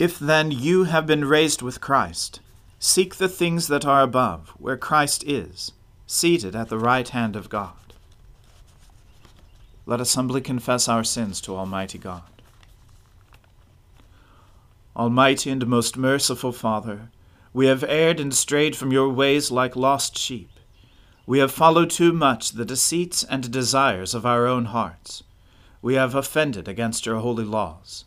If then you have been raised with Christ, seek the things that are above, where Christ is, seated at the right hand of God. Let us humbly confess our sins to Almighty God. Almighty and most merciful Father, we have erred and strayed from your ways like lost sheep. We have followed too much the deceits and desires of our own hearts. We have offended against your holy laws.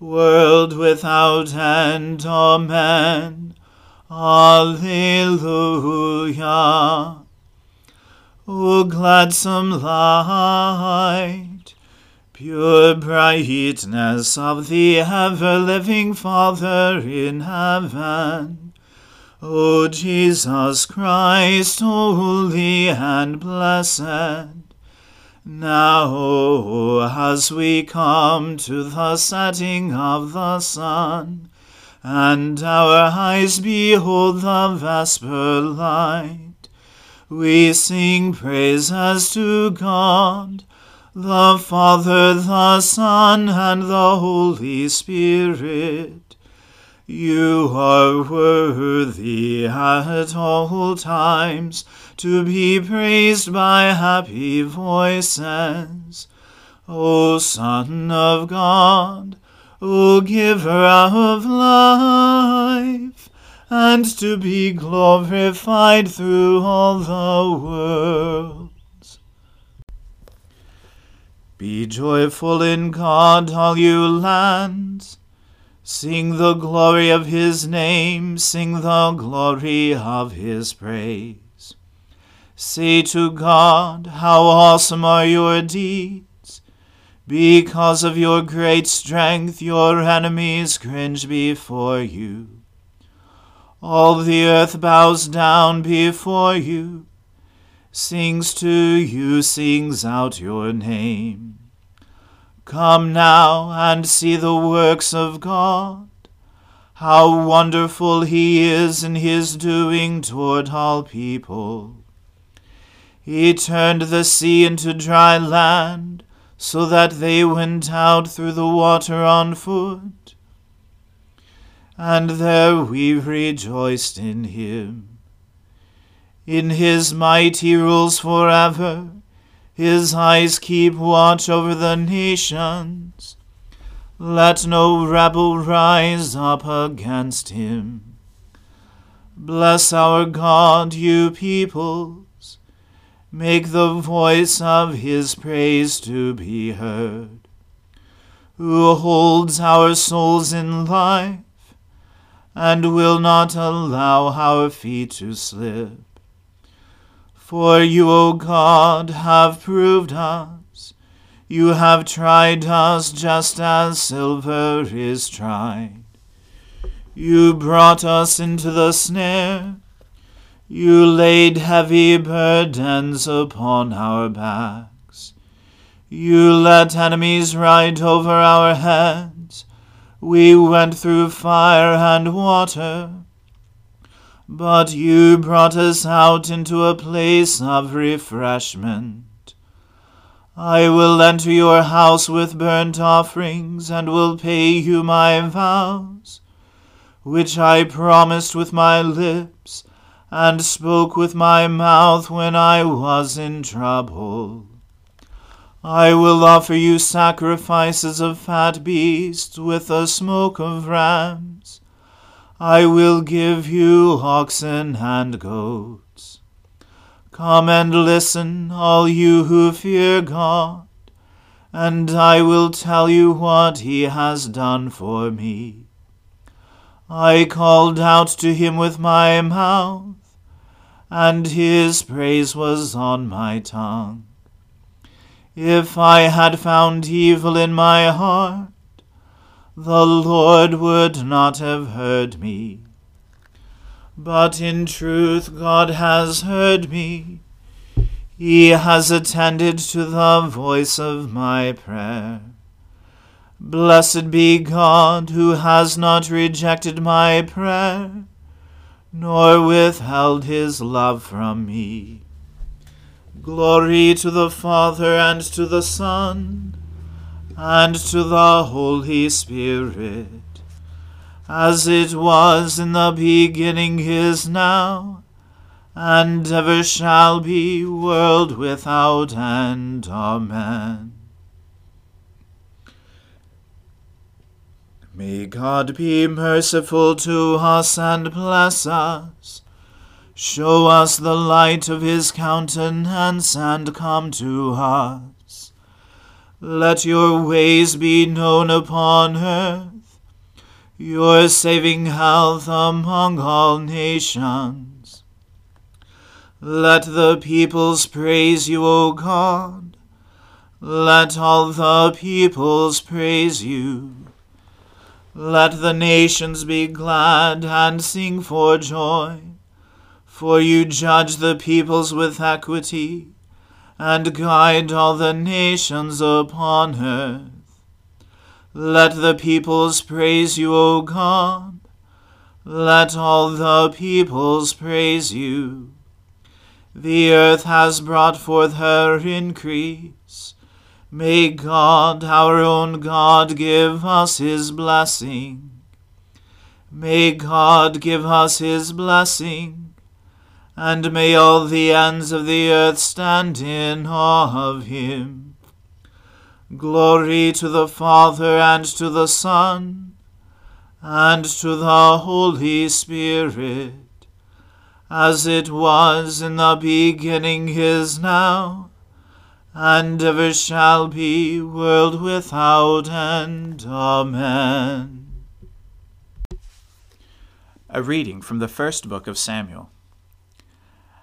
world without end. Amen. Alleluia. O gladsome light, pure brightness of the ever-living Father in heaven, O Jesus Christ, holy and blessed, now, as we come to the setting of the sun, and our eyes behold the vesper light, we sing praises to God, the Father, the Son, and the Holy Spirit. You are worthy at all times to be praised by happy voices. O Son of God, O Giver of life, and to be glorified through all the worlds. Be joyful in God, all you lands. Sing the glory of his name, sing the glory of his praise. Say to God, How awesome are your deeds! Because of your great strength, your enemies cringe before you. All the earth bows down before you, sings to you, sings out your name. Come now and see the works of God, how wonderful he is in his doing toward all people. He turned the sea into dry land, so that they went out through the water on foot. And there we rejoiced in him. In his might he rules forever. His eyes keep watch over the nations. Let no rebel rise up against him. Bless our God, you peoples. Make the voice of his praise to be heard. Who holds our souls in life, and will not allow our feet to slip. For you, O God, have proved us. You have tried us just as silver is tried. You brought us into the snare you laid heavy burdens upon our backs. You let enemies ride over our heads. We went through fire and water, but you brought us out into a place of refreshment. I will enter your house with burnt offerings, and will pay you my vows, which I promised with my lips, and spoke with my mouth when I was in trouble. I will offer you sacrifices of fat beasts with the smoke of rams. I will give you oxen and goats. Come and listen, all you who fear God, and I will tell you what he has done for me. I called out to him with my mouth, and his praise was on my tongue. If I had found evil in my heart, the Lord would not have heard me. But in truth, God has heard me. He has attended to the voice of my prayer. Blessed be God, who has not rejected my prayer, nor withheld his love from me. Glory to the Father and to the Son and to the Holy Spirit, as it was in the beginning is now, and ever shall be, world without end. Amen. May God be merciful to us and bless us. Show us the light of his countenance and come to us. Let your ways be known upon earth, your saving health among all nations. Let the peoples praise you, O God. Let all the peoples praise you. Let the nations be glad and sing for joy, for you judge the peoples with equity and guide all the nations upon earth. Let the peoples praise you, O God. Let all the peoples praise you. The earth has brought forth her increase. May God, our own God, give us his blessing. May God give us his blessing and may all the ends of the earth stand in awe of him. Glory to the Father and to the Son and to the Holy Spirit, as it was in the beginning is now, and ever shall be, world without end. Amen. A reading from the first book of Samuel.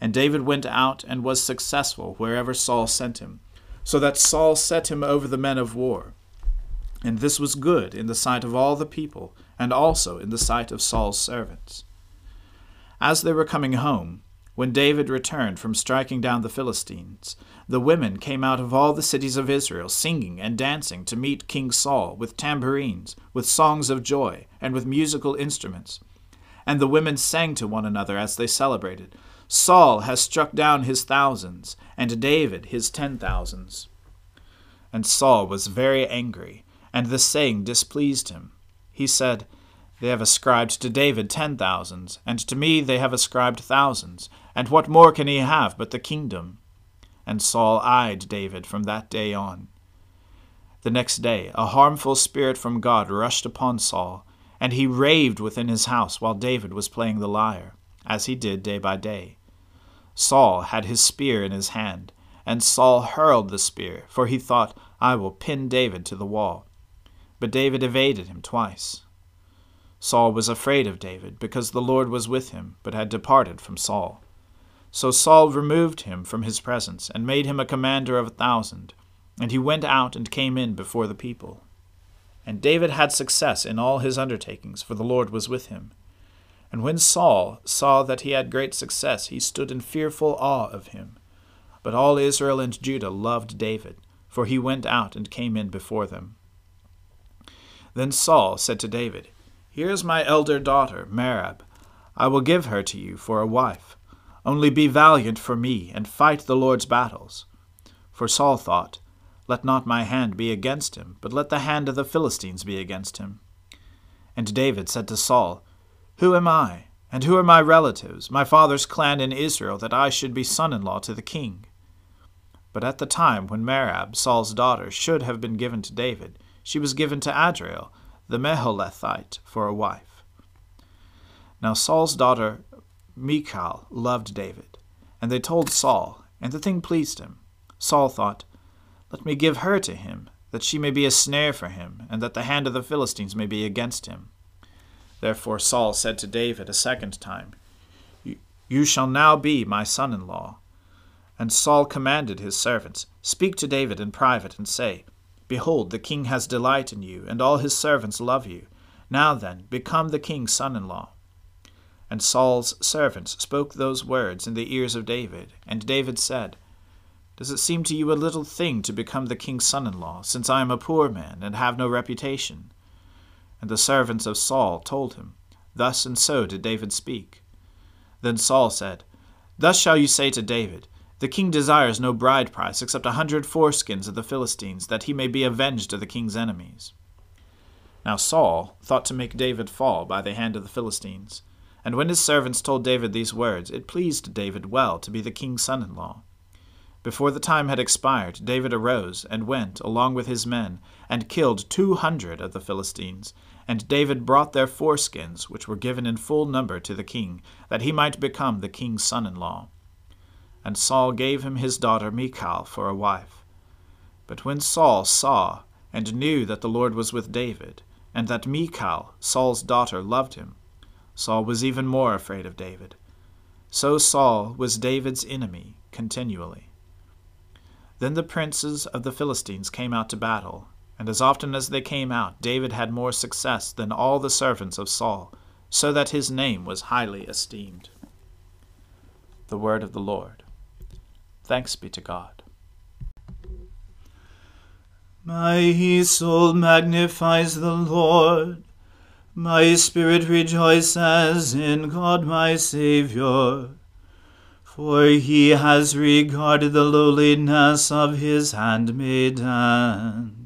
And David went out and was successful wherever Saul sent him, so that Saul set him over the men of war. And this was good in the sight of all the people, and also in the sight of Saul's servants. As they were coming home, when David returned from striking down the Philistines, the women came out of all the cities of Israel, singing and dancing to meet King Saul, with tambourines, with songs of joy, and with musical instruments. And the women sang to one another as they celebrated Saul has struck down his thousands, and David his ten thousands. And Saul was very angry, and the saying displeased him. He said, They have ascribed to David ten thousands, and to me they have ascribed thousands, and what more can he have but the kingdom? And Saul eyed David from that day on. The next day a harmful spirit from God rushed upon Saul, and he raved within his house while David was playing the lyre as he did day by day. Saul had his spear in his hand, and Saul hurled the spear, for he thought, I will pin David to the wall. But David evaded him twice. Saul was afraid of David, because the Lord was with him, but had departed from Saul. So Saul removed him from his presence, and made him a commander of a thousand. And he went out and came in before the people. And David had success in all his undertakings, for the Lord was with him. And when Saul saw that he had great success, he stood in fearful awe of him. But all Israel and Judah loved David, for he went out and came in before them. Then Saul said to David, Here is my elder daughter, Merab. I will give her to you for a wife. Only be valiant for me, and fight the Lord's battles. For Saul thought, Let not my hand be against him, but let the hand of the Philistines be against him. And David said to Saul, Who am I, and who are my relatives, my father's clan in Israel, that I should be son in law to the king? But at the time when Merab, Saul's daughter, should have been given to David, she was given to Adriel, the Meholathite, for a wife. Now Saul's daughter Michal loved David, and they told Saul, and the thing pleased him. Saul thought, Let me give her to him, that she may be a snare for him, and that the hand of the Philistines may be against him. Therefore Saul said to David a second time, You shall now be my son in law. And Saul commanded his servants, Speak to David in private, and say, Behold, the king has delight in you, and all his servants love you. Now then, become the king's son in law. And Saul's servants spoke those words in the ears of David. And David said, Does it seem to you a little thing to become the king's son in law, since I am a poor man and have no reputation? And the servants of Saul told him, Thus and so did David speak. Then Saul said, Thus shall you say to David, The king desires no bride price except a hundred foreskins of the Philistines, that he may be avenged of the king's enemies. Now Saul thought to make David fall by the hand of the Philistines. And when his servants told David these words, it pleased David well to be the king's son in law. Before the time had expired, David arose and went, along with his men, and killed two hundred of the Philistines. And David brought their foreskins, which were given in full number to the king, that he might become the king's son in law. And Saul gave him his daughter Michal for a wife. But when Saul saw and knew that the Lord was with David, and that Michal, Saul's daughter, loved him, Saul was even more afraid of David. So Saul was David's enemy continually. Then the princes of the Philistines came out to battle, and as often as they came out, David had more success than all the servants of Saul, so that his name was highly esteemed. The word of the Lord. Thanks be to God. My soul magnifies the Lord. My spirit rejoices in God my Saviour, for he has regarded the lowliness of his handmaiden.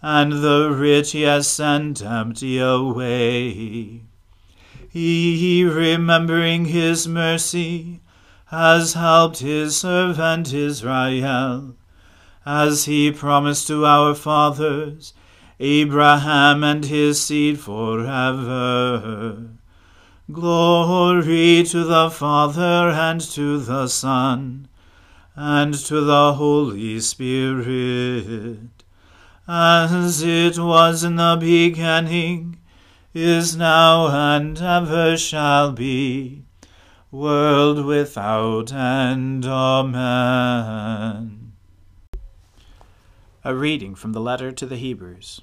and the rich has sent empty away. He, remembering his mercy, has helped his servant Israel, as he promised to our fathers, Abraham and his seed forever. Glory to the Father and to the Son and to the Holy Spirit, as it was in the beginning, is now, and ever shall be, world without end. Amen. A reading from the letter to the Hebrews.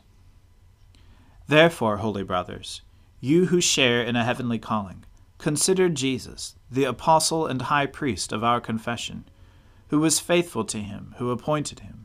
Therefore, holy brothers, you who share in a heavenly calling, consider Jesus, the apostle and high priest of our confession, who was faithful to him who appointed him,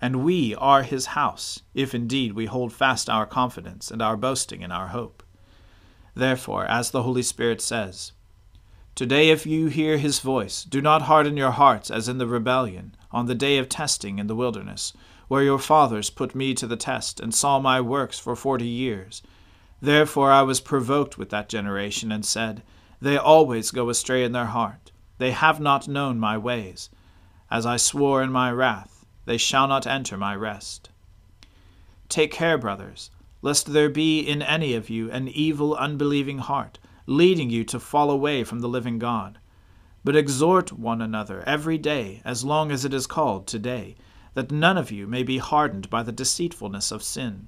and we are his house, if indeed we hold fast our confidence and our boasting in our hope. Therefore, as the Holy Spirit says, Today, if you hear his voice, do not harden your hearts as in the rebellion, on the day of testing in the wilderness, where your fathers put me to the test, and saw my works for forty years. Therefore I was provoked with that generation, and said, They always go astray in their heart. They have not known my ways. As I swore in my wrath, they shall not enter my rest. Take care, brothers, lest there be in any of you an evil, unbelieving heart, leading you to fall away from the living God. But exhort one another every day, as long as it is called today, that none of you may be hardened by the deceitfulness of sin.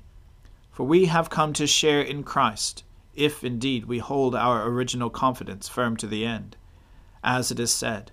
For we have come to share in Christ, if indeed we hold our original confidence firm to the end. As it is said,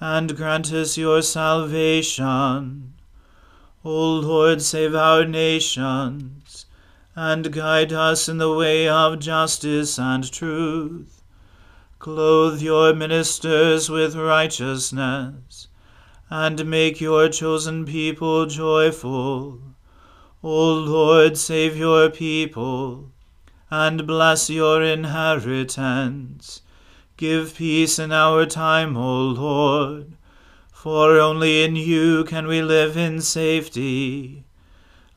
and grant us your salvation. O Lord, save our nations, and guide us in the way of justice and truth. Clothe your ministers with righteousness, and make your chosen people joyful. O Lord, save your people, and bless your inheritance Give peace in our time, O Lord, for only in you can we live in safety.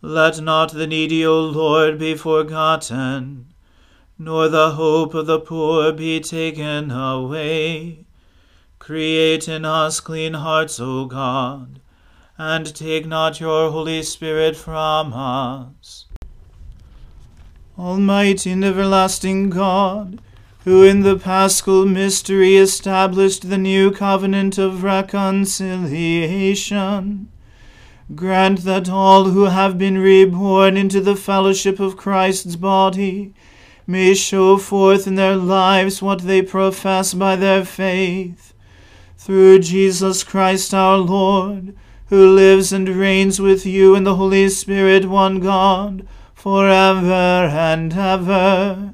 Let not the needy, O Lord, be forgotten, nor the hope of the poor be taken away. Create in us clean hearts, O God, and take not your Holy Spirit from us. Almighty and everlasting God, who in the paschal mystery established the new covenant of reconciliation. Grant that all who have been reborn into the fellowship of Christ's body may show forth in their lives what they profess by their faith. Through Jesus Christ our Lord, who lives and reigns with you in the Holy Spirit, one God, for ever and ever.